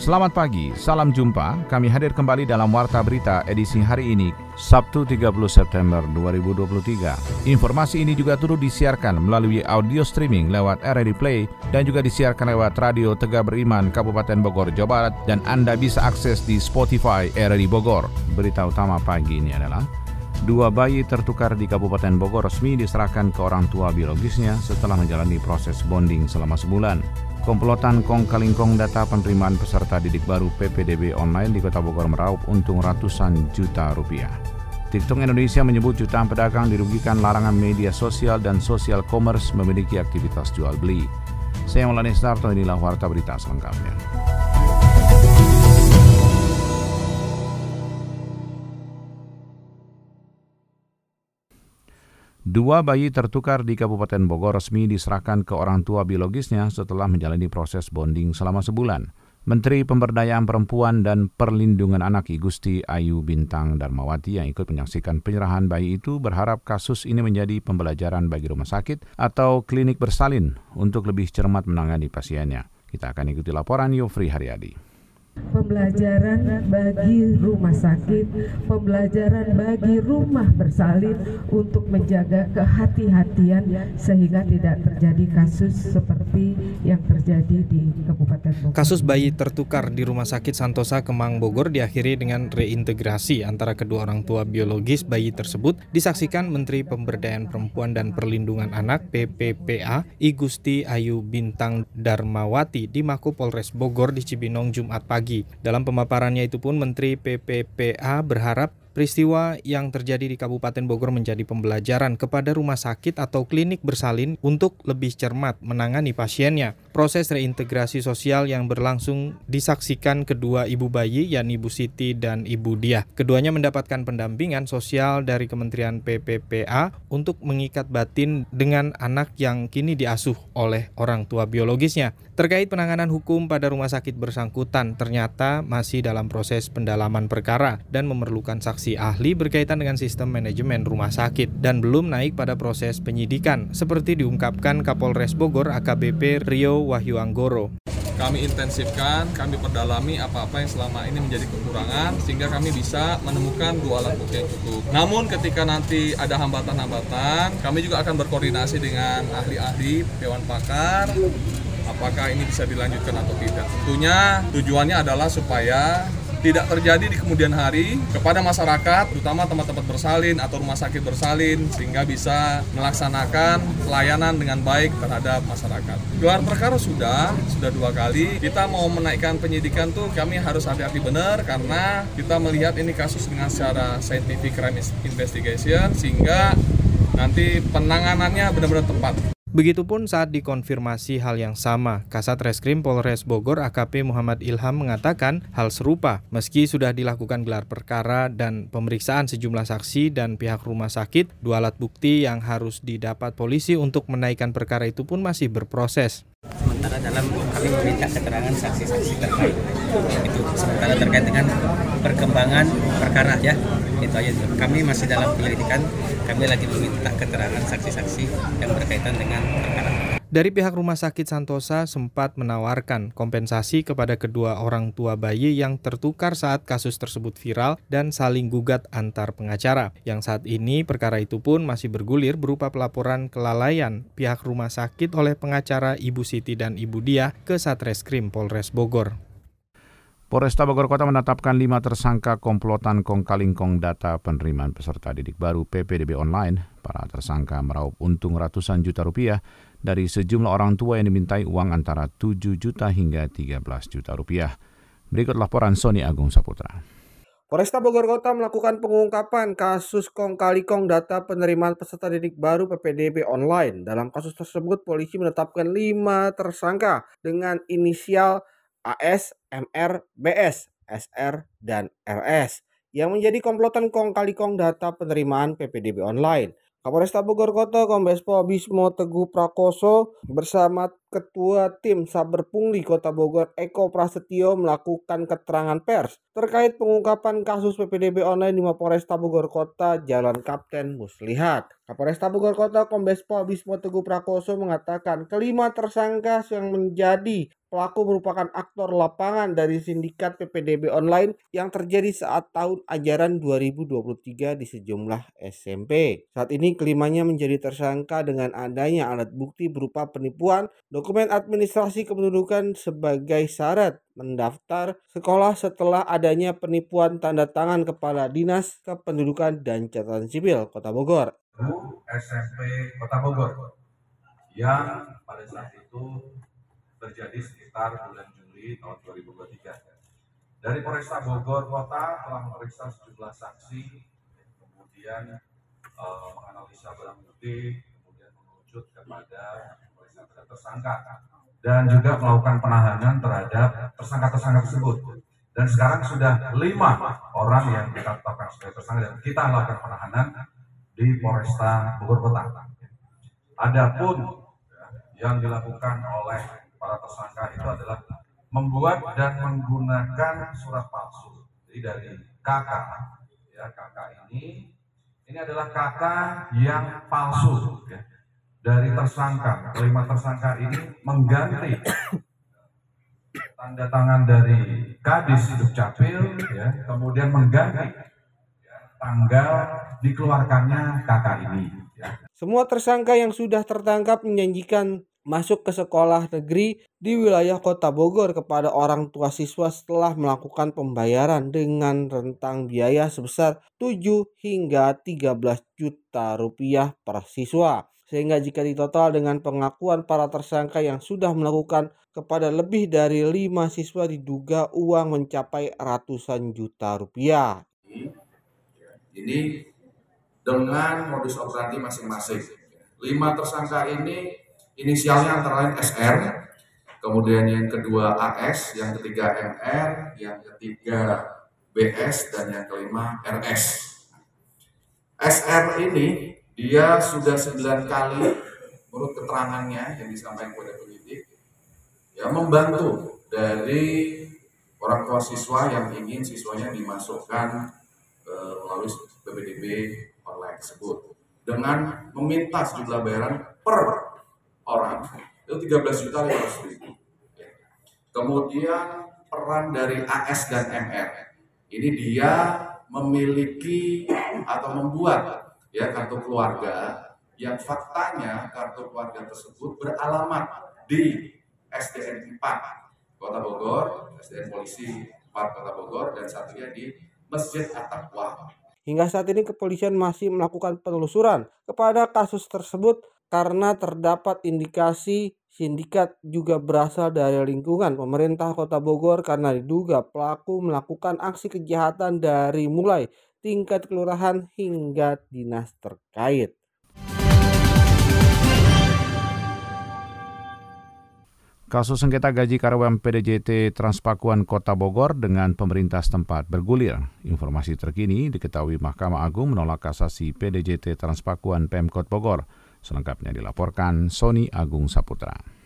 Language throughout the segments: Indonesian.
Selamat pagi, salam jumpa. Kami hadir kembali dalam Warta Berita edisi hari ini, Sabtu 30 September 2023. Informasi ini juga turut disiarkan melalui audio streaming lewat RRI Play dan juga disiarkan lewat Radio Tegak Beriman Kabupaten Bogor, Jawa Barat dan Anda bisa akses di Spotify RRI Bogor. Berita utama pagi ini adalah Dua bayi tertukar di Kabupaten Bogor resmi diserahkan ke orang tua biologisnya setelah menjalani proses bonding selama sebulan. Komplotan kong kalingkong data penerimaan peserta didik baru PPDB online di Kota Bogor meraup untung ratusan juta rupiah. TikTok Indonesia menyebut jutaan pedagang dirugikan larangan media sosial dan sosial commerce memiliki aktivitas jual beli. Saya Maulana Starto, inilah Warta Berita selengkapnya. Dua bayi tertukar di Kabupaten Bogor resmi diserahkan ke orang tua biologisnya setelah menjalani proses bonding selama sebulan. Menteri Pemberdayaan Perempuan dan Perlindungan Anak I Gusti Ayu Bintang Darmawati yang ikut menyaksikan penyerahan bayi itu berharap kasus ini menjadi pembelajaran bagi rumah sakit atau klinik bersalin untuk lebih cermat menangani pasiennya. Kita akan ikuti laporan Yofri Haryadi pembelajaran bagi rumah sakit, pembelajaran bagi rumah bersalin untuk menjaga kehati-hatian sehingga tidak terjadi kasus seperti yang terjadi di Kabupaten Bogor. Kasus bayi tertukar di Rumah Sakit Santosa Kemang Bogor diakhiri dengan reintegrasi antara kedua orang tua biologis bayi tersebut disaksikan Menteri Pemberdayaan Perempuan dan Perlindungan Anak PPPA I Gusti Ayu Bintang Darmawati di Mako Polres Bogor di Cibinong Jumat pagi Dalam pemaparannya itu pun Menteri PPPA berharap Peristiwa yang terjadi di Kabupaten Bogor menjadi pembelajaran kepada rumah sakit atau klinik bersalin untuk lebih cermat menangani pasiennya. Proses reintegrasi sosial yang berlangsung disaksikan kedua ibu bayi yakni Ibu Siti dan Ibu Dia. Keduanya mendapatkan pendampingan sosial dari Kementerian PPPA untuk mengikat batin dengan anak yang kini diasuh oleh orang tua biologisnya. Terkait penanganan hukum pada rumah sakit bersangkutan ternyata masih dalam proses pendalaman perkara dan memerlukan saksi saksi ahli berkaitan dengan sistem manajemen rumah sakit dan belum naik pada proses penyidikan, seperti diungkapkan Kapolres Bogor AKBP Rio Wahyu Anggoro kami intensifkan, kami perdalami apa-apa yang selama ini menjadi kekurangan sehingga kami bisa menemukan dua alat bukti yang cukup. Namun ketika nanti ada hambatan-hambatan, kami juga akan berkoordinasi dengan ahli-ahli Dewan Pakar apakah ini bisa dilanjutkan atau tidak. Tentunya tujuannya adalah supaya tidak terjadi di kemudian hari kepada masyarakat, terutama tempat-tempat bersalin atau rumah sakit bersalin, sehingga bisa melaksanakan pelayanan dengan baik terhadap masyarakat. Gelar perkara sudah, sudah dua kali. Kita mau menaikkan penyidikan tuh kami harus hati-hati benar karena kita melihat ini kasus dengan secara scientific crime investigation sehingga nanti penanganannya benar-benar tepat. Begitupun saat dikonfirmasi hal yang sama, Kasat Reskrim Polres Bogor AKP Muhammad Ilham mengatakan hal serupa meski sudah dilakukan gelar perkara dan pemeriksaan sejumlah saksi dan pihak rumah sakit, dua alat bukti yang harus didapat polisi untuk menaikkan perkara itu pun masih berproses. Sementara dalam kami meminta keterangan saksi-saksi terkait. Itu sementara terkait dengan perkembangan perkara ya. Itu aja. Kami masih dalam penyelidikan. Kami lagi meminta keterangan saksi-saksi yang berkaitan dengan perkara dari pihak Rumah Sakit Santosa sempat menawarkan kompensasi kepada kedua orang tua bayi yang tertukar saat kasus tersebut viral dan saling gugat antar pengacara. Yang saat ini perkara itu pun masih bergulir berupa pelaporan kelalaian pihak rumah sakit oleh pengacara Ibu Siti dan Ibu Dia ke Satreskrim Polres Bogor. Polresta Bogor Kota menetapkan lima tersangka komplotan kong kaling kong data penerimaan peserta didik baru PPDB online. Para tersangka meraup untung ratusan juta rupiah dari sejumlah orang tua yang dimintai uang antara 7 juta hingga 13 juta rupiah. Berikut laporan Sony Agung Saputra. Polresta Bogor Kota melakukan pengungkapan kasus kong kali kong data penerimaan peserta didik baru PPDB online. Dalam kasus tersebut, polisi menetapkan lima tersangka dengan inisial AS, MR, BS, SR, dan RS yang menjadi komplotan kong kali kong data penerimaan PPDB online. Kapolresta Bogor Kota Kombes Pol Bismo Teguh Prakoso bersama Ketua Tim Saber Pungli Kota Bogor Eko Prasetyo melakukan keterangan pers terkait pengungkapan kasus PPDB online di Mapolresta Bogor Kota Jalan Kapten Muslihat. Kapolresta Bogor Kota Kombes Pol Bismo Teguh Prakoso mengatakan kelima tersangka yang menjadi pelaku merupakan aktor lapangan dari sindikat PPDB online yang terjadi saat tahun ajaran 2023 di sejumlah SMP. Saat ini kelimanya menjadi tersangka dengan adanya alat bukti berupa penipuan, dokumen administrasi kependudukan sebagai syarat mendaftar sekolah setelah adanya penipuan tanda tangan Kepala Dinas Kependudukan dan Catatan Sipil Kota Bogor. SMP Kota Bogor yang pada saat itu terjadi sekitar bulan Juli tahun 2023. Dari Polresta Bogor Kota telah memeriksa sejumlah saksi, kemudian uh, menganalisa barang bukti, kemudian mengerucut kepada tersangka, dan juga melakukan penahanan terhadap tersangka-tersangka tersebut. Dan sekarang sudah lima orang yang kita tetapkan sebagai tersangka dan kita lakukan penahanan di Polresta Bogor Kota. Adapun yang dilakukan oleh para tersangka itu adalah membuat dan menggunakan surat palsu. Jadi dari kakak, ya kakak ini, ini adalah kakak yang palsu. Ya. Dari tersangka, kelima tersangka ini mengganti tanda tangan dari Kadis Dukcapil, ya, kemudian mengganti tanggal dikeluarkannya kakak ini. Ya. Semua tersangka yang sudah tertangkap menjanjikan masuk ke sekolah negeri di wilayah kota Bogor kepada orang tua siswa setelah melakukan pembayaran dengan rentang biaya sebesar 7 hingga 13 juta rupiah per siswa. Sehingga jika ditotal dengan pengakuan para tersangka yang sudah melakukan kepada lebih dari lima siswa diduga uang mencapai ratusan juta rupiah. Ini dengan modus operandi masing-masing. Lima tersangka ini inisialnya antara lain SR, kemudian yang kedua AS, yang ketiga MR, yang ketiga BS, dan yang kelima RS. SR ini dia sudah sembilan kali menurut keterangannya yang disampaikan kepada penyidik ya membantu dari orang tua siswa yang ingin siswanya dimasukkan uh, melalui PPDB online tersebut dengan meminta sejumlah bayaran per orang itu 13 juta 500 ribu. Kemudian peran dari AS dan MR ini dia memiliki atau membuat ya kartu keluarga yang faktanya kartu keluarga tersebut beralamat di SDN 4 Kota Bogor, SDN Polisi 4 Kota Bogor dan satunya di Masjid At-Taqwa. Hingga saat ini kepolisian masih melakukan penelusuran kepada kasus tersebut karena terdapat indikasi sindikat juga berasal dari lingkungan pemerintah Kota Bogor karena diduga pelaku melakukan aksi kejahatan dari mulai tingkat kelurahan hingga dinas terkait. Kasus sengketa gaji karyawan PDJT Transpakuan Kota Bogor dengan pemerintah setempat bergulir. Informasi terkini diketahui Mahkamah Agung menolak kasasi PDJT Transpakuan Pemkot Bogor. Selengkapnya dilaporkan Sony Agung Saputra.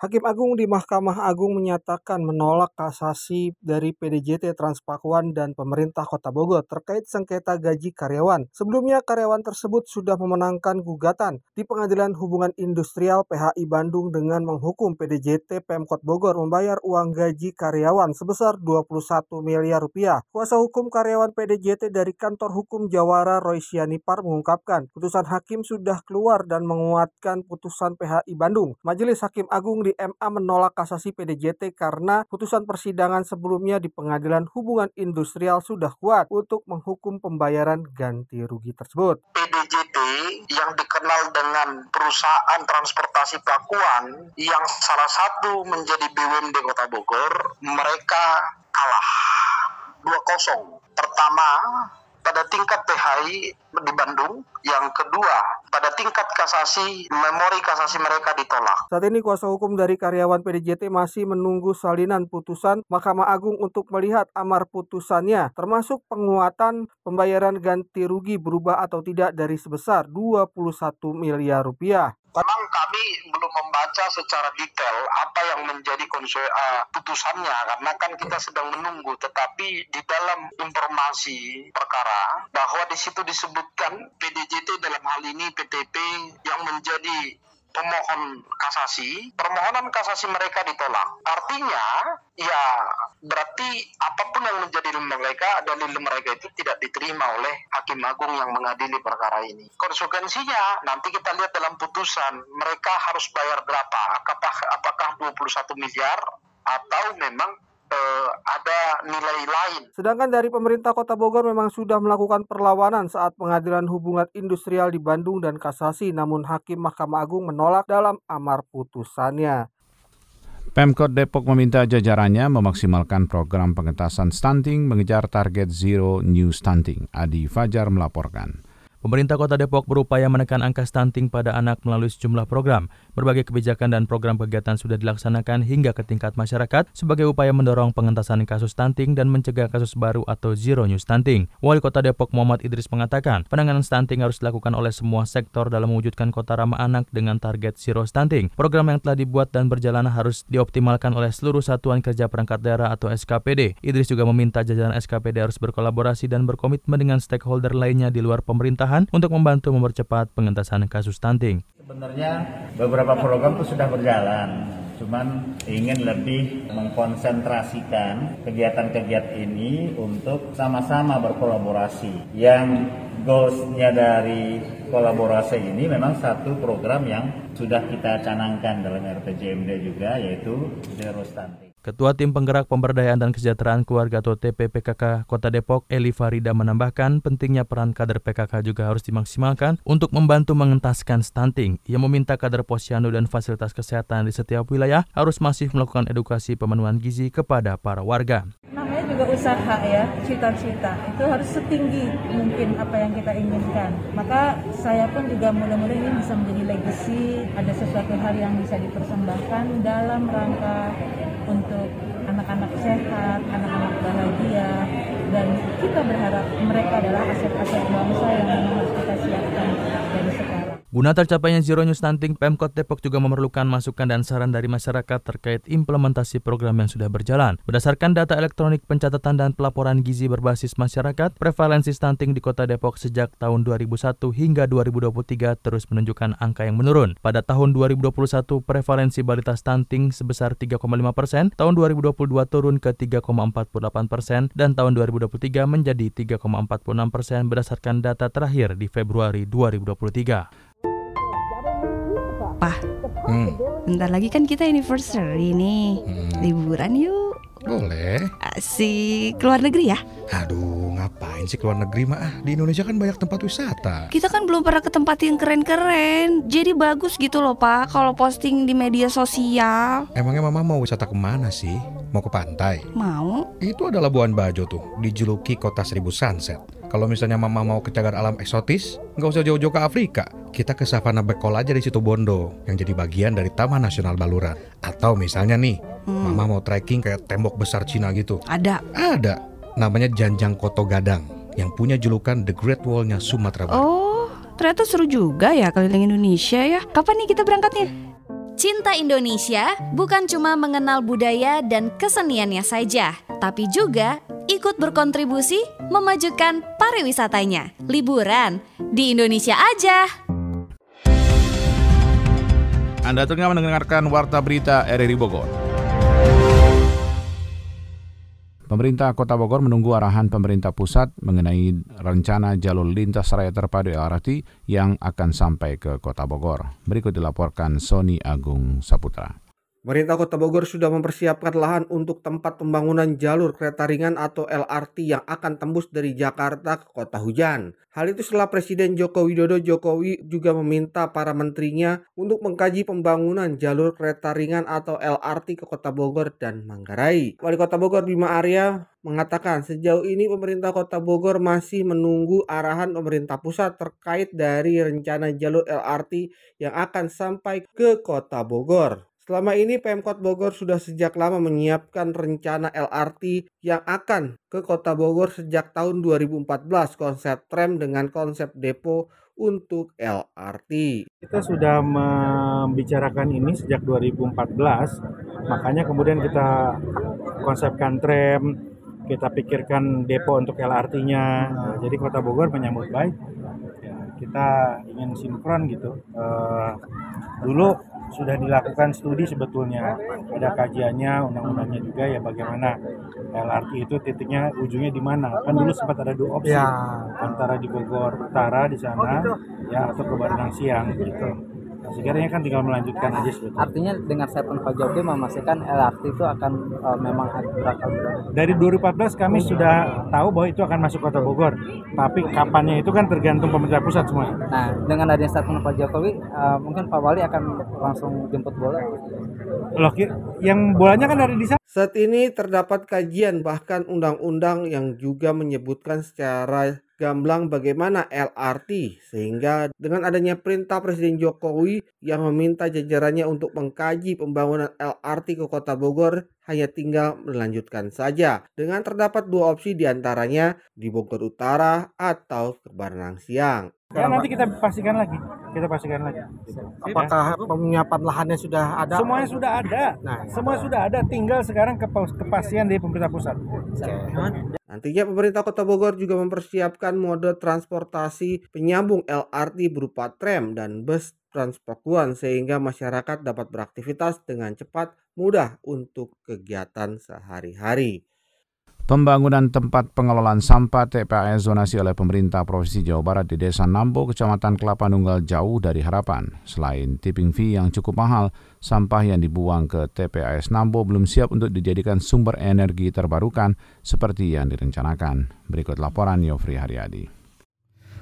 Hakim Agung di Mahkamah Agung menyatakan menolak kasasi dari PDJT Transpakuan dan pemerintah Kota Bogor terkait sengketa gaji karyawan. Sebelumnya karyawan tersebut sudah memenangkan gugatan di Pengadilan Hubungan Industrial PHI Bandung dengan menghukum PDJT Pemkot Bogor membayar uang gaji karyawan sebesar 21 miliar rupiah. Kuasa hukum karyawan PDJT dari Kantor Hukum Jawara Roy Sianipar mengungkapkan putusan hakim sudah keluar dan menguatkan putusan PHI Bandung. Majelis Hakim Agung di di MA menolak kasasi PDJT karena putusan persidangan sebelumnya di Pengadilan Hubungan Industrial sudah kuat untuk menghukum pembayaran ganti rugi tersebut. PDJT yang dikenal dengan perusahaan transportasi Pakuan yang salah satu menjadi BUMD Kota Bogor, mereka kalah 2-0. Pertama, pada tingkat PHI di Bandung. Yang kedua, pada tingkat kasasi, memori kasasi mereka ditolak. Saat ini kuasa hukum dari karyawan PDJT masih menunggu salinan putusan Mahkamah Agung untuk melihat amar putusannya, termasuk penguatan pembayaran ganti rugi berubah atau tidak dari sebesar 21 miliar rupiah. Memang membaca secara detail apa yang menjadi uh, putusannya karena kan kita sedang menunggu. Tetapi di dalam informasi perkara bahwa di situ disebutkan PDJT dalam hal ini PTP yang menjadi pemohon kasasi, permohonan kasasi mereka ditolak. Artinya, ya berarti apa pun yang menjadi mereka, dalil mereka itu tidak diterima oleh Hakim Agung yang mengadili perkara ini. Konsekuensinya, nanti kita lihat dalam putusan, mereka harus bayar berapa? Apakah, apakah 21 miliar atau memang uh, ada nilai lain. Sedangkan dari pemerintah Kota Bogor memang sudah melakukan perlawanan saat pengadilan hubungan industrial di Bandung dan kasasi, namun Hakim Mahkamah Agung menolak dalam amar putusannya. Pemkot Depok meminta jajarannya memaksimalkan program pengentasan stunting mengejar target zero new stunting. Adi Fajar melaporkan. Pemerintah Kota Depok berupaya menekan angka stunting pada anak melalui sejumlah program. Berbagai kebijakan dan program kegiatan sudah dilaksanakan hingga ke tingkat masyarakat sebagai upaya mendorong pengentasan kasus stunting dan mencegah kasus baru atau zero new stunting. Wali Kota Depok Muhammad Idris mengatakan, penanganan stunting harus dilakukan oleh semua sektor dalam mewujudkan kota ramah anak dengan target zero stunting. Program yang telah dibuat dan berjalan harus dioptimalkan oleh seluruh satuan kerja perangkat daerah atau SKPD. Idris juga meminta jajaran SKPD harus berkolaborasi dan berkomitmen dengan stakeholder lainnya di luar pemerintah pemerintahan untuk membantu mempercepat pengentasan kasus stunting. Sebenarnya beberapa program itu sudah berjalan, cuman ingin lebih mengkonsentrasikan kegiatan-kegiatan ini untuk sama-sama berkolaborasi. Yang goalsnya dari kolaborasi ini memang satu program yang sudah kita canangkan dalam RPJMD juga yaitu Zero Stunting. Ketua Tim Penggerak Pemberdayaan dan Kesejahteraan Keluarga atau TPPKK Kota Depok, Eli Farida menambahkan pentingnya peran kader PKK juga harus dimaksimalkan untuk membantu mengentaskan stunting. Ia meminta kader posyandu dan fasilitas kesehatan di setiap wilayah harus masif melakukan edukasi pemenuhan gizi kepada para warga. Namanya juga usaha ya, cita-cita. Itu harus setinggi mungkin apa yang kita inginkan. Maka saya pun juga mudah-mudahan ini bisa menjadi legacy, ada sesuatu hal yang bisa dipersembahkan dalam rangka untuk anak-anak sehat, anak-anak bahagia, dan kita berharap mereka adalah aset-aset bangsa yang harus kita siapkan. Guna tercapainya Zero New Stunting, Pemkot Depok juga memerlukan masukan dan saran dari masyarakat terkait implementasi program yang sudah berjalan. Berdasarkan data elektronik pencatatan dan pelaporan gizi berbasis masyarakat, prevalensi stunting di Kota Depok sejak tahun 2001 hingga 2023 terus menunjukkan angka yang menurun. Pada tahun 2021, prevalensi balita stunting sebesar 3,5 persen, tahun 2022 turun ke 3,48 persen, dan tahun 2023 menjadi 3,46 persen berdasarkan data terakhir di Februari 2023. Pah, hmm. bentar lagi kan kita anniversary nih. Hmm. Liburan yuk. Boleh. Asik. Keluar negeri ya? Aduh, ngapain sih keluar negeri mah? Di Indonesia kan banyak tempat wisata. Kita kan belum pernah ke tempat yang keren-keren. Jadi bagus gitu loh, Pak, kalau posting di media sosial. Emangnya Mama mau wisata ke mana sih? Mau ke pantai? Mau. Itu adalah Labuan Bajo tuh, dijuluki kota seribu sunset. Kalau misalnya mama mau ke cagar alam eksotis, nggak usah jauh-jauh ke Afrika. Kita ke Savana Bekol aja di situ Bondo, yang jadi bagian dari Taman Nasional Baluran. Atau misalnya nih, hmm. mama mau trekking kayak tembok besar Cina gitu. Ada. Ada. Namanya Janjang Koto Gadang, yang punya julukan The Great Wall-nya Sumatera Barat. Oh, ternyata seru juga ya keliling Indonesia ya. Kapan nih kita berangkatnya? Cinta Indonesia bukan cuma mengenal budaya dan keseniannya saja, tapi juga ikut berkontribusi memajukan pariwisatanya. Liburan di Indonesia aja. Anda tengah mendengarkan Warta Berita RRI Bogor. Pemerintah Kota Bogor menunggu arahan pemerintah pusat mengenai rencana jalur lintas raya terpadu LRT yang akan sampai ke Kota Bogor. Berikut dilaporkan Sony Agung Saputra. Pemerintah Kota Bogor sudah mempersiapkan lahan untuk tempat pembangunan jalur kereta ringan atau LRT yang akan tembus dari Jakarta ke Kota Hujan. Hal itu setelah Presiden Joko Widodo Jokowi juga meminta para menterinya untuk mengkaji pembangunan jalur kereta ringan atau LRT ke Kota Bogor dan Manggarai. Wali Kota Bogor Bima Arya mengatakan sejauh ini pemerintah Kota Bogor masih menunggu arahan pemerintah pusat terkait dari rencana jalur LRT yang akan sampai ke Kota Bogor. Selama ini Pemkot Bogor sudah sejak lama menyiapkan rencana LRT yang akan ke Kota Bogor sejak tahun 2014 konsep tram dengan konsep depo untuk LRT. Kita sudah membicarakan ini sejak 2014, makanya kemudian kita konsepkan tram, kita pikirkan depo untuk LRT-nya. Jadi Kota Bogor menyambut baik. Ya, kita ingin sinkron gitu. Uh, dulu sudah dilakukan studi sebetulnya ada kajiannya undang-undangnya juga ya bagaimana LRT itu titiknya ujungnya di mana kan dulu sempat ada dua opsi ya. antara di Bogor Utara di sana oh, gitu. ya atau ke Baranang Siang gitu sekarang kan tinggal melanjutkan aja sebetulnya. Artinya dengan statement Pak Jokowi memastikan LRT itu akan uh, memang bakal dari 2014 kami sudah tahu bahwa itu akan masuk kota Bogor. Tapi kapannya itu kan tergantung pemerintah pusat semua. Nah, dengan adanya statement Pak Jokowi, uh, mungkin Pak Wali akan langsung jemput bola. Loh, yang bolanya kan dari di sana. Saat ini terdapat kajian bahkan undang-undang yang juga menyebutkan secara gamblang bagaimana LRT sehingga dengan adanya perintah Presiden Jokowi yang meminta jajarannya untuk mengkaji pembangunan LRT ke Kota Bogor hanya tinggal melanjutkan saja dengan terdapat dua opsi di antaranya di Bogor Utara atau ke Baranang Siang. Ya nanti kita pastikan lagi, kita pastikan lagi. Apakah penyiapan lahannya sudah ada? Semuanya sudah ada. Nah, semua sudah ada. Tinggal sekarang kepastian dari pemerintah pusat. Nantinya pemerintah Kota Bogor juga mempersiapkan mode transportasi penyambung LRT berupa tram dan bus Transpakuan sehingga masyarakat dapat beraktivitas dengan cepat mudah untuk kegiatan sehari-hari. Pembangunan tempat pengelolaan sampah TPAS zonasi oleh pemerintah Provinsi Jawa Barat di Desa Nambo, Kecamatan Kelapa Nunggal jauh dari harapan. Selain tipping fee yang cukup mahal, sampah yang dibuang ke TPAS Nambo belum siap untuk dijadikan sumber energi terbarukan seperti yang direncanakan. Berikut laporan Yofri Haryadi.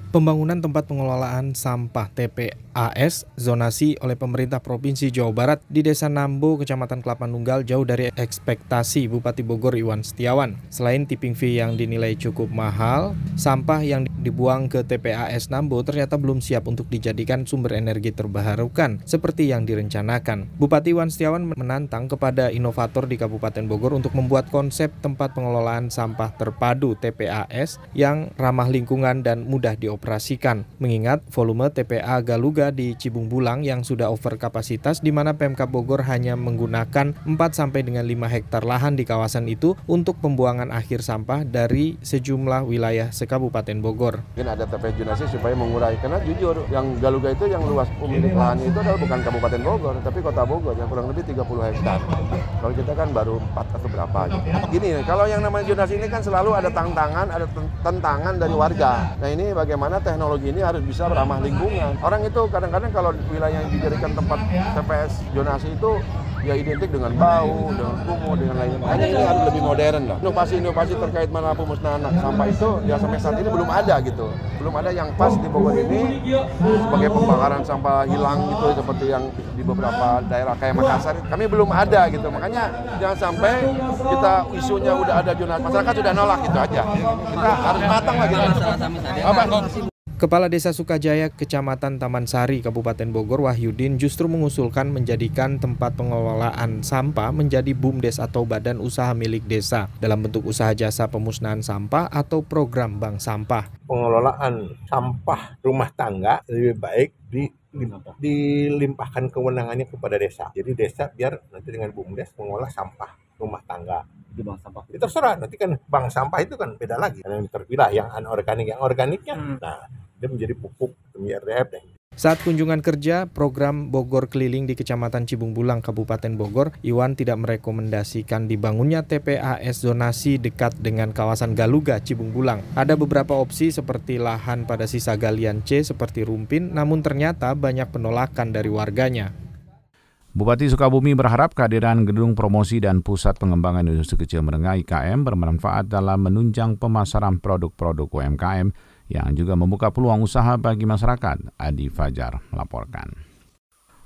Pembangunan tempat pengelolaan sampah TPAS zonasi oleh pemerintah Provinsi Jawa Barat di Desa Nambo, Kecamatan Kelapa Nunggal jauh dari ekspektasi Bupati Bogor Iwan Setiawan. Selain tipping fee yang dinilai cukup mahal, sampah yang dibuang ke TPAS Nambo ternyata belum siap untuk dijadikan sumber energi terbarukan seperti yang direncanakan. Bupati Iwan Setiawan menantang kepada inovator di Kabupaten Bogor untuk membuat konsep tempat pengelolaan sampah terpadu TPAS yang ramah lingkungan dan mudah dioperasikan dioperasikan. Mengingat volume TPA Galuga di Cibung Bulang yang sudah over kapasitas di mana PMK Bogor hanya menggunakan 4 sampai dengan 5 hektar lahan di kawasan itu untuk pembuangan akhir sampah dari sejumlah wilayah sekabupaten Bogor. Mungkin ada TPA jonasi supaya mengurai karena jujur yang Galuga itu yang luas pemilik lahan itu adalah bukan Kabupaten Bogor tapi Kota Bogor yang kurang lebih 30 hektar. Kalau kita kan baru 4 atau berapa gitu. Gini, kalau yang namanya jonasi ini kan selalu ada tantangan, ada tentangan dari warga. Nah ini bagaimana bagaimana teknologi ini harus bisa ramah lingkungan. Orang itu kadang-kadang kalau wilayah yang dijadikan tempat TPS zonasi itu ya identik dengan bau, dengan kumuh, dengan lain lain. Makanya ini harus lebih modern lah. Inovasi-inovasi terkait mana pemusnahan sampah itu ya sampai saat ini belum ada gitu. Belum ada yang pas di Bogor ini sebagai pembakaran sampah hilang gitu seperti yang di beberapa daerah kayak Makassar. Kami belum ada gitu. Makanya jangan sampai kita isunya udah ada zonasi masyarakat sudah nolak itu aja. Kita harus matang lagi. Apa? Kepala Desa Sukajaya, Kecamatan Taman Sari, Kabupaten Bogor, Wahyudin justru mengusulkan menjadikan tempat pengelolaan sampah menjadi BUMDes atau Badan Usaha Milik Desa dalam bentuk usaha jasa pemusnahan sampah atau program bank sampah. Pengelolaan sampah rumah tangga lebih baik di dilimpahkan kewenangannya kepada desa. Jadi desa biar nanti dengan BUMDes mengolah sampah rumah tangga di bank sampah. Itu terserah nanti kan bank sampah itu kan beda lagi. Yang terpilah yang anorganik yang organiknya. Hmm. Nah, dia menjadi pupuk demi RDF saat kunjungan kerja program Bogor Keliling di Kecamatan Cibung Bulang, Kabupaten Bogor, Iwan tidak merekomendasikan dibangunnya TPAS zonasi dekat dengan kawasan Galuga, Cibung Bulang. Ada beberapa opsi seperti lahan pada sisa galian C seperti Rumpin, namun ternyata banyak penolakan dari warganya. Bupati Sukabumi berharap kehadiran gedung promosi dan pusat pengembangan industri kecil menengah IKM bermanfaat dalam menunjang pemasaran produk-produk UMKM yang juga membuka peluang usaha bagi masyarakat. Adi Fajar melaporkan.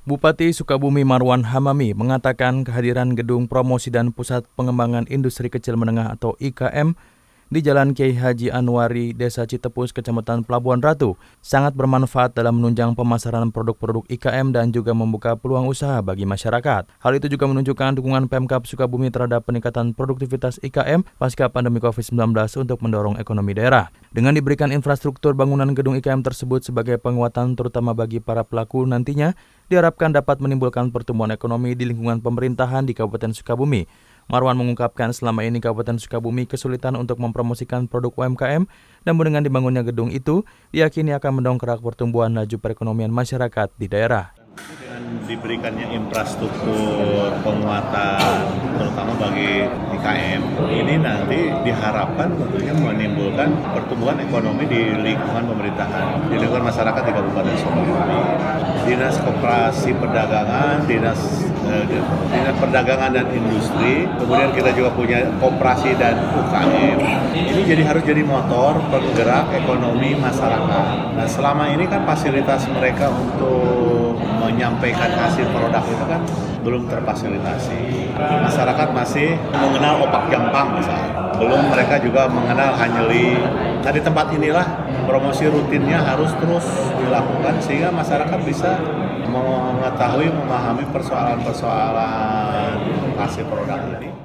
Bupati Sukabumi Marwan Hamami mengatakan kehadiran gedung promosi dan pusat pengembangan industri kecil menengah atau IKM di Jalan Kiai Haji Anwari, Desa Citepus, Kecamatan Pelabuhan Ratu, sangat bermanfaat dalam menunjang pemasaran produk-produk IKM dan juga membuka peluang usaha bagi masyarakat. Hal itu juga menunjukkan dukungan Pemkap Sukabumi terhadap peningkatan produktivitas IKM pasca pandemi COVID-19 untuk mendorong ekonomi daerah. Dengan diberikan infrastruktur bangunan gedung IKM tersebut sebagai penguatan terutama bagi para pelaku nantinya, diharapkan dapat menimbulkan pertumbuhan ekonomi di lingkungan pemerintahan di Kabupaten Sukabumi. Marwan mengungkapkan selama ini Kabupaten Sukabumi kesulitan untuk mempromosikan produk UMKM, namun dengan dibangunnya gedung itu, diyakini akan mendongkrak pertumbuhan laju perekonomian masyarakat di daerah. Dengan diberikannya infrastruktur penguatan, terutama bagi IKM, ini nanti diharapkan tentunya menimbulkan pertumbuhan ekonomi di lingkungan pemerintahan, di lingkungan masyarakat di Kabupaten Sukabumi. Dinas Koperasi Perdagangan, Dinas eh, Dinas Perdagangan dan Industri, kemudian kita juga punya koperasi dan UKM. Ini jadi harus jadi motor penggerak ekonomi masyarakat. Nah, selama ini kan fasilitas mereka untuk menyampaikan hasil produk itu kan belum terfasilitasi. Masyarakat masih mengenal opak jampang misalnya. Belum mereka juga mengenal hanyeli. Nah di tempat inilah promosi rutinnya harus terus dilakukan sehingga masyarakat bisa mengetahui, memahami persoalan-persoalan hasil produk ini.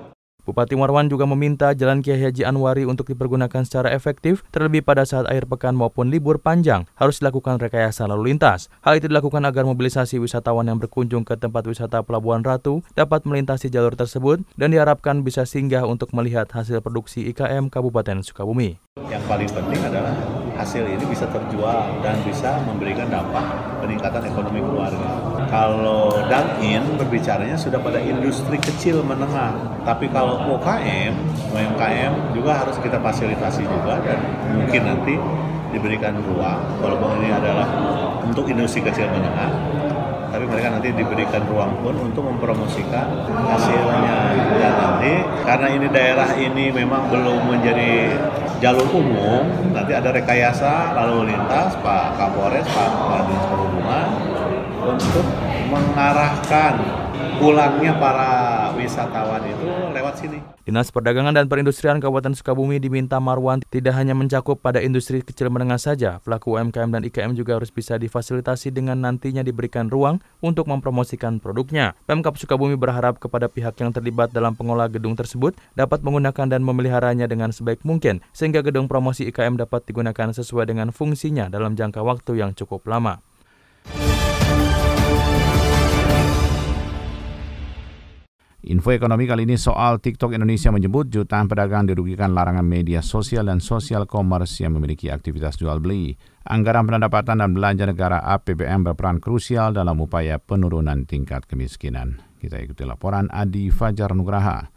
Bupati Marwan juga meminta Jalan Kiai Haji Anwari untuk dipergunakan secara efektif, terlebih pada saat akhir pekan maupun libur panjang, harus dilakukan rekayasa lalu lintas. Hal itu dilakukan agar mobilisasi wisatawan yang berkunjung ke tempat wisata Pelabuhan Ratu dapat melintasi jalur tersebut dan diharapkan bisa singgah untuk melihat hasil produksi IKM Kabupaten Sukabumi. Yang paling penting adalah hasil ini bisa terjual dan bisa memberikan dampak peningkatan ekonomi keluarga. Kalau dine-in berbicaranya sudah pada industri kecil menengah, tapi kalau UKM, UMKM juga harus kita fasilitasi juga dan mungkin nanti diberikan ruang, walaupun ini adalah untuk industri kecil menengah, tapi mereka nanti diberikan ruang pun untuk mempromosikan hasilnya dan nanti. Karena ini daerah ini memang belum menjadi jalur umum nanti ada rekayasa lalu lintas Pak Kapolres Pak Dinas Perhubungan untuk mengarahkan pulangnya para wisatawan itu lewat sini. Dinas Perdagangan dan Perindustrian Kabupaten Sukabumi diminta Marwan tidak hanya mencakup pada industri kecil menengah saja, pelaku UMKM dan IKM juga harus bisa difasilitasi dengan nantinya diberikan ruang untuk mempromosikan produknya. Pemkap Sukabumi berharap kepada pihak yang terlibat dalam pengolah gedung tersebut dapat menggunakan dan memeliharanya dengan sebaik mungkin, sehingga gedung promosi IKM dapat digunakan sesuai dengan fungsinya dalam jangka waktu yang cukup lama. Info ekonomi kali ini soal TikTok Indonesia menyebut jutaan pedagang dirugikan larangan media sosial dan sosial commerce yang memiliki aktivitas jual beli. Anggaran pendapatan dan belanja negara APBN berperan krusial dalam upaya penurunan tingkat kemiskinan. Kita ikuti laporan Adi Fajar Nugraha.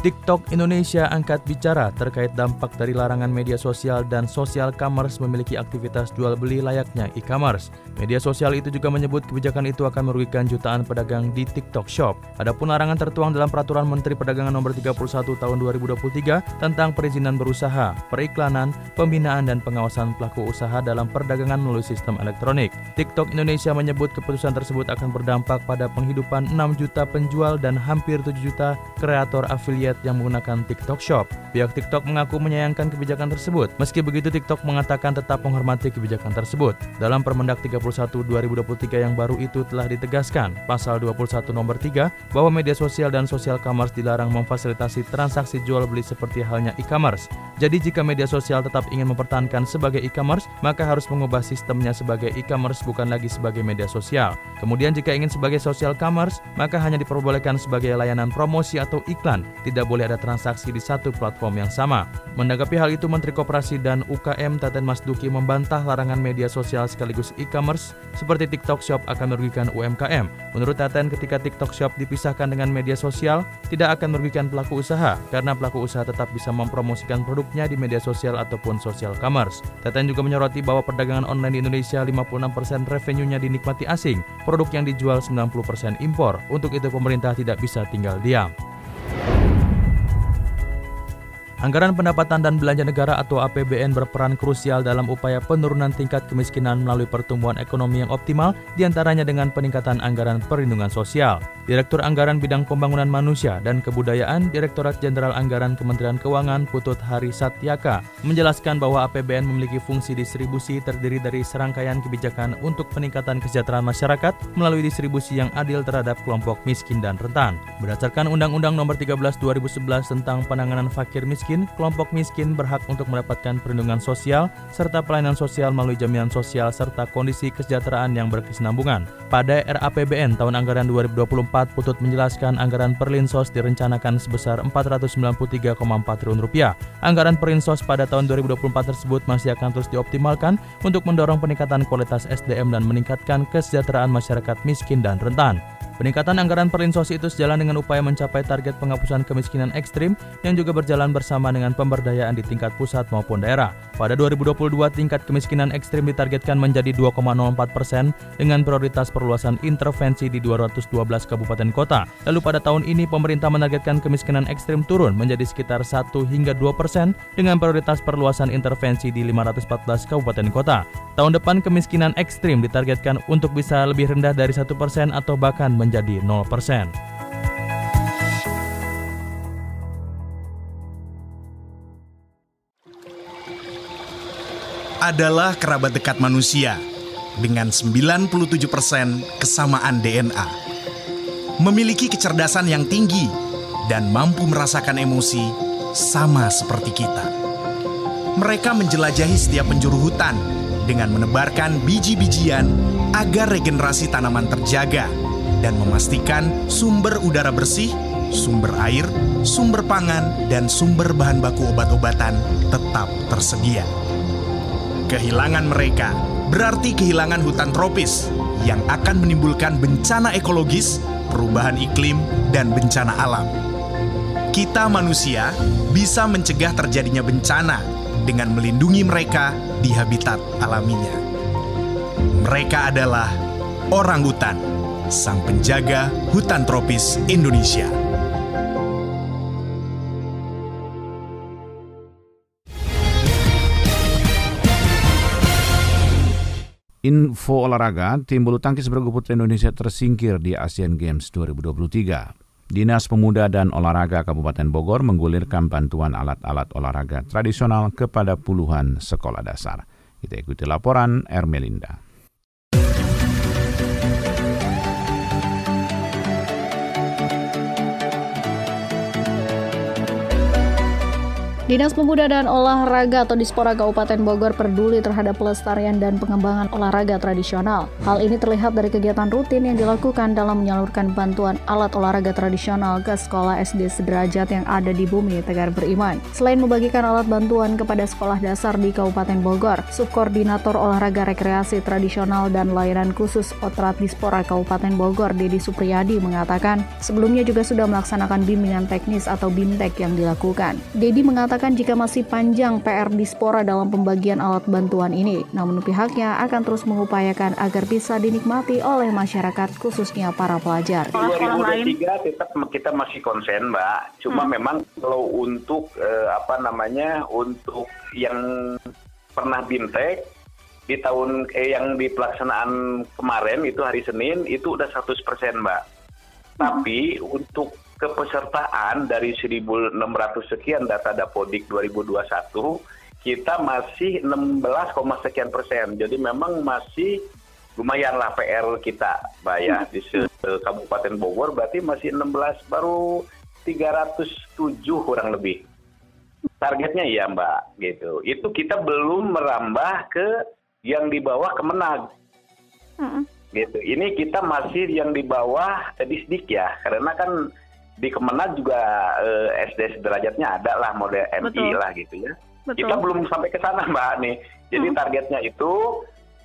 TikTok Indonesia angkat bicara terkait dampak dari larangan media sosial dan sosial commerce memiliki aktivitas jual beli layaknya e-commerce. Media sosial itu juga menyebut kebijakan itu akan merugikan jutaan pedagang di TikTok Shop. Adapun larangan tertuang dalam Peraturan Menteri Perdagangan Nomor 31 Tahun 2023 tentang perizinan berusaha, periklanan, pembinaan dan pengawasan pelaku usaha dalam perdagangan melalui sistem elektronik. TikTok Indonesia menyebut keputusan tersebut akan berdampak pada penghidupan 6 juta penjual dan hampir 7 juta kreator afiliat yang menggunakan TikTok Shop. Pihak TikTok mengaku menyayangkan kebijakan tersebut. Meski begitu, TikTok mengatakan tetap menghormati kebijakan tersebut. Dalam Permendak 31 2023 yang baru itu telah ditegaskan, pasal 21 nomor 3, bahwa media sosial dan sosial commerce dilarang memfasilitasi transaksi jual beli seperti halnya e-commerce. Jadi jika media sosial tetap ingin mempertahankan sebagai e-commerce, maka harus mengubah sistemnya sebagai e-commerce bukan lagi sebagai media sosial. Kemudian jika ingin sebagai social commerce, maka hanya diperbolehkan sebagai layanan promosi atau iklan, tidak boleh ada transaksi di satu platform yang sama. Menanggapi hal itu, Menteri Koperasi dan UKM Teten Mas Duki membantah larangan media sosial sekaligus e-commerce seperti TikTok Shop akan merugikan UMKM. Menurut Teten, ketika TikTok Shop dipisahkan dengan media sosial, tidak akan merugikan pelaku usaha karena pelaku usaha tetap bisa mempromosikan produknya di media sosial ataupun social commerce. Teten juga menyoroti bahwa perdagangan online di Indonesia 56% revenue-nya dinikmati asing, produk yang dijual 90% impor. Untuk itu pemerintah tidak bisa tinggal diam. Anggaran pendapatan dan belanja negara atau APBN berperan krusial dalam upaya penurunan tingkat kemiskinan melalui pertumbuhan ekonomi yang optimal, di antaranya dengan peningkatan anggaran perlindungan sosial. Direktur Anggaran Bidang Pembangunan Manusia dan Kebudayaan Direktorat Jenderal Anggaran Kementerian Keuangan Putut Hari Satyaka menjelaskan bahwa APBN memiliki fungsi distribusi terdiri dari serangkaian kebijakan untuk peningkatan kesejahteraan masyarakat melalui distribusi yang adil terhadap kelompok miskin dan rentan. Berdasarkan Undang-Undang Nomor 13 2011 tentang Penanganan Fakir Miskin, kelompok miskin berhak untuk mendapatkan perlindungan sosial serta pelayanan sosial melalui jaminan sosial serta kondisi kesejahteraan yang berkesinambungan. Pada RAPBN tahun anggaran 2024, Putut menjelaskan anggaran Perlinsos direncanakan sebesar 493,4 triliun rupiah. Anggaran Perlinsos pada tahun 2024 tersebut masih akan terus dioptimalkan untuk mendorong peningkatan kualitas SDM dan meningkatkan kesejahteraan masyarakat miskin dan rentan. Peningkatan anggaran Perlinsos itu sejalan dengan upaya mencapai target penghapusan kemiskinan ekstrim yang juga berjalan bersama dengan pemberdayaan di tingkat pusat maupun daerah. Pada 2022, tingkat kemiskinan ekstrim ditargetkan menjadi 2,04 persen dengan prioritas perluasan intervensi di 212 kabupaten kota. Lalu pada tahun ini, pemerintah menargetkan kemiskinan ekstrim turun menjadi sekitar 1 hingga 2 persen dengan prioritas perluasan intervensi di 514 kabupaten kota. Tahun depan, kemiskinan ekstrim ditargetkan untuk bisa lebih rendah dari 1 persen atau bahkan menjadi 0 persen. adalah kerabat dekat manusia dengan 97% kesamaan DNA. Memiliki kecerdasan yang tinggi dan mampu merasakan emosi sama seperti kita. Mereka menjelajahi setiap penjuru hutan dengan menebarkan biji-bijian agar regenerasi tanaman terjaga dan memastikan sumber udara bersih, sumber air, sumber pangan, dan sumber bahan baku obat-obatan tetap tersedia. Kehilangan mereka berarti kehilangan hutan tropis yang akan menimbulkan bencana ekologis, perubahan iklim, dan bencana alam. Kita manusia bisa mencegah terjadinya bencana dengan melindungi mereka di habitat alaminya. Mereka adalah orang hutan, sang penjaga hutan tropis Indonesia. Info olahraga, tim bulu tangkis bergu putri Indonesia tersingkir di Asian Games 2023. Dinas Pemuda dan Olahraga Kabupaten Bogor menggulirkan bantuan alat-alat olahraga tradisional kepada puluhan sekolah dasar. Kita ikuti laporan Ermelinda. Dinas Pemuda dan Olahraga atau Dispora Kabupaten Bogor peduli terhadap pelestarian dan pengembangan olahraga tradisional. Hal ini terlihat dari kegiatan rutin yang dilakukan dalam menyalurkan bantuan alat olahraga tradisional ke sekolah SD sederajat yang ada di bumi Tegar Beriman. Selain membagikan alat bantuan kepada sekolah dasar di Kabupaten Bogor, Subkoordinator Olahraga Rekreasi Tradisional dan Layanan Khusus Otrat Dispora Kabupaten Bogor, Dedi Supriyadi mengatakan, sebelumnya juga sudah melaksanakan bimbingan teknis atau BIMTEK yang dilakukan. Dedi mengatakan mengatakan jika masih panjang PR Dispora dalam pembagian alat bantuan ini, namun pihaknya akan terus mengupayakan agar bisa dinikmati oleh masyarakat khususnya para pelajar. 2023 tetap kita masih konsen, Mbak. Cuma hmm. memang kalau untuk eh, apa namanya untuk yang pernah bintek di tahun eh, yang di pelaksanaan kemarin itu hari Senin itu udah 100% Mbak. Hmm. Tapi untuk kepesertaan dari 1.600 sekian data Dapodik 2021 kita masih 16, sekian persen. Jadi memang masih lumayanlah PR kita, Mbak ya, di Kabupaten Bogor berarti masih 16 baru 307 kurang lebih. Targetnya ya Mbak, gitu. Itu kita belum merambah ke yang di bawah Kemenag. Gitu. Ini kita masih yang di bawah Disdik ya, karena kan di Kemenag juga eh, SD sederajatnya ada lah model MI Betul. lah gitu ya. Betul. Kita belum sampai ke sana Mbak nih. Jadi hmm. targetnya itu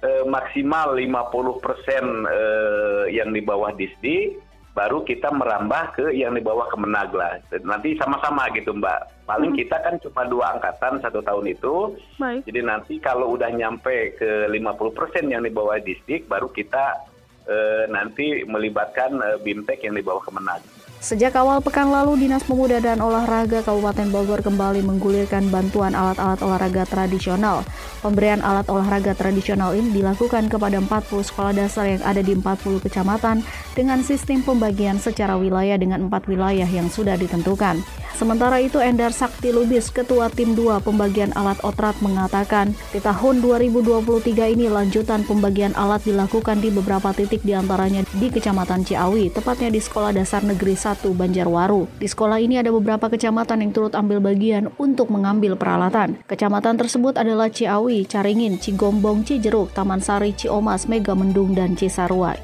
eh, maksimal 50 persen eh, yang di bawah Disdi, baru kita merambah ke yang di bawah Kemenag lah. Nanti sama-sama gitu Mbak. Paling hmm. kita kan cuma dua angkatan satu tahun itu. Baik. Jadi nanti kalau udah nyampe ke 50 persen yang di bawah Disdik, baru kita eh, nanti melibatkan eh, BIMTEK yang di bawah Kemenag. Sejak awal pekan lalu, Dinas Pemuda dan Olahraga Kabupaten Bogor kembali menggulirkan bantuan alat-alat olahraga tradisional. Pemberian alat olahraga tradisional ini dilakukan kepada 40 sekolah dasar yang ada di 40 kecamatan dengan sistem pembagian secara wilayah dengan empat wilayah yang sudah ditentukan. Sementara itu, Endar Sakti Lubis, Ketua Tim 2 Pembagian Alat Otrat mengatakan, di tahun 2023 ini lanjutan pembagian alat dilakukan di beberapa titik di antaranya di Kecamatan Ciawi, tepatnya di Sekolah Dasar Negeri 1 Banjarwaru. Di sekolah ini ada beberapa kecamatan yang turut ambil bagian untuk mengambil peralatan. Kecamatan tersebut adalah Ciawi, Caringin, Cigombong, Cijeruk, Taman Sari, Ciomas, Megamendung, dan Cisarua.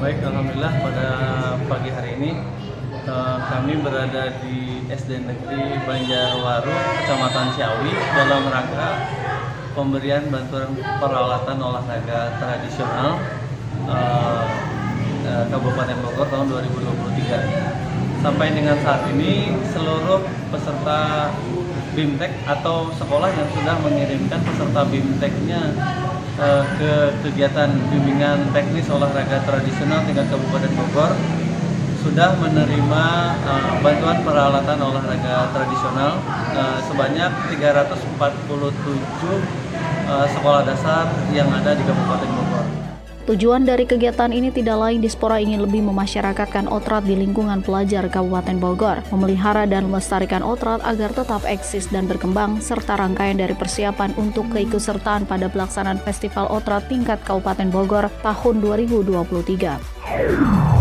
Baik, Alhamdulillah pada pagi hari ini eh, kami berada di SD Negeri Banjarwaru, Kecamatan Ciawi dalam rangka pemberian bantuan peralatan olahraga tradisional uh, uh, Kabupaten Bogor tahun 2023. Sampai dengan saat ini seluruh peserta BIMTEK atau sekolah yang sudah mengirimkan peserta BIMTEKnya uh, ke kegiatan bimbingan teknis olahraga tradisional tingkat Kabupaten Bogor sudah menerima uh, bantuan peralatan olahraga tradisional uh, sebanyak 347 uh, sekolah dasar yang ada di Kabupaten Bogor. Tujuan dari kegiatan ini tidak lain Dispora ingin lebih memasyarakatkan otrat di lingkungan pelajar Kabupaten Bogor, memelihara dan melestarikan otrat agar tetap eksis dan berkembang, serta rangkaian dari persiapan untuk keikutsertaan pada pelaksanaan Festival Otrat tingkat Kabupaten Bogor tahun 2023.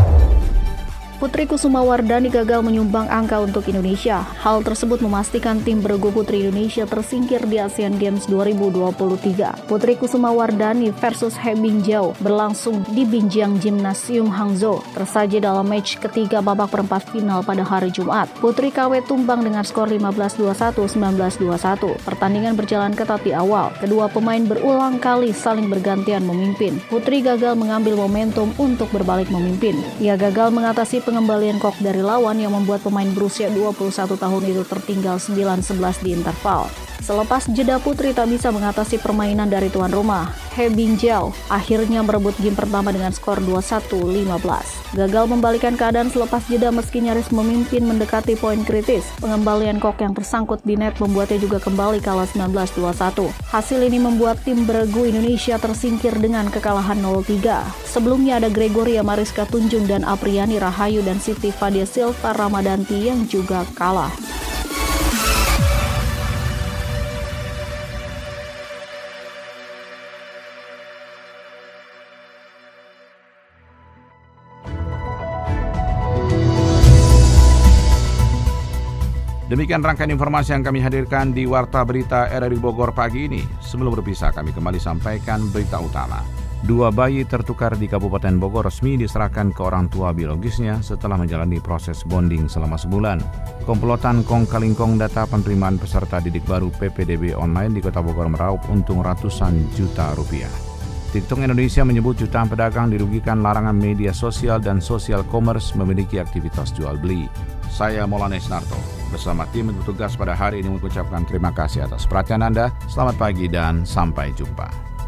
Putri Kusuma Wardani gagal menyumbang angka untuk Indonesia. Hal tersebut memastikan tim bergu putri Indonesia tersingkir di Asian Games 2023. Putri Kusuma Wardani versus He Bingjao berlangsung di Binjiang Gymnasium Hangzhou, tersaji dalam match ketiga babak perempat final pada hari Jumat. Putri KW tumbang dengan skor 15-21, 19-21. Pertandingan berjalan ketat di awal. Kedua pemain berulang kali saling bergantian memimpin. Putri gagal mengambil momentum untuk berbalik memimpin. Ia gagal mengatasi pengembalian kok dari lawan yang membuat pemain berusia 21 tahun itu tertinggal 9-11 di interval. Selepas jeda Putri tak bisa mengatasi permainan dari tuan rumah, He Bingjao akhirnya merebut game pertama dengan skor 21-15. Gagal membalikan keadaan selepas jeda meski nyaris memimpin mendekati poin kritis. Pengembalian kok yang tersangkut di net membuatnya juga kembali kalah 19-21. Hasil ini membuat tim beregu Indonesia tersingkir dengan kekalahan 0-3. Sebelumnya ada Gregoria Mariska Tunjung dan Apriani Rahayu dan Siti Fadia Silva Ramadanti yang juga kalah. Demikian rangkaian informasi yang kami hadirkan di Warta Berita RRI Bogor pagi ini. Sebelum berpisah, kami kembali sampaikan berita utama. Dua bayi tertukar di Kabupaten Bogor resmi diserahkan ke orang tua biologisnya setelah menjalani proses bonding selama sebulan. Komplotan kong kalingkong data penerimaan peserta didik baru PPDB online di Kota Bogor meraup untung ratusan juta rupiah. TikTok Indonesia menyebut jutaan pedagang dirugikan larangan media sosial dan sosial commerce memiliki aktivitas jual beli. Saya Molanes Narto bersama tim bertugas pada hari ini mengucapkan terima kasih atas perhatian Anda. Selamat pagi dan sampai jumpa.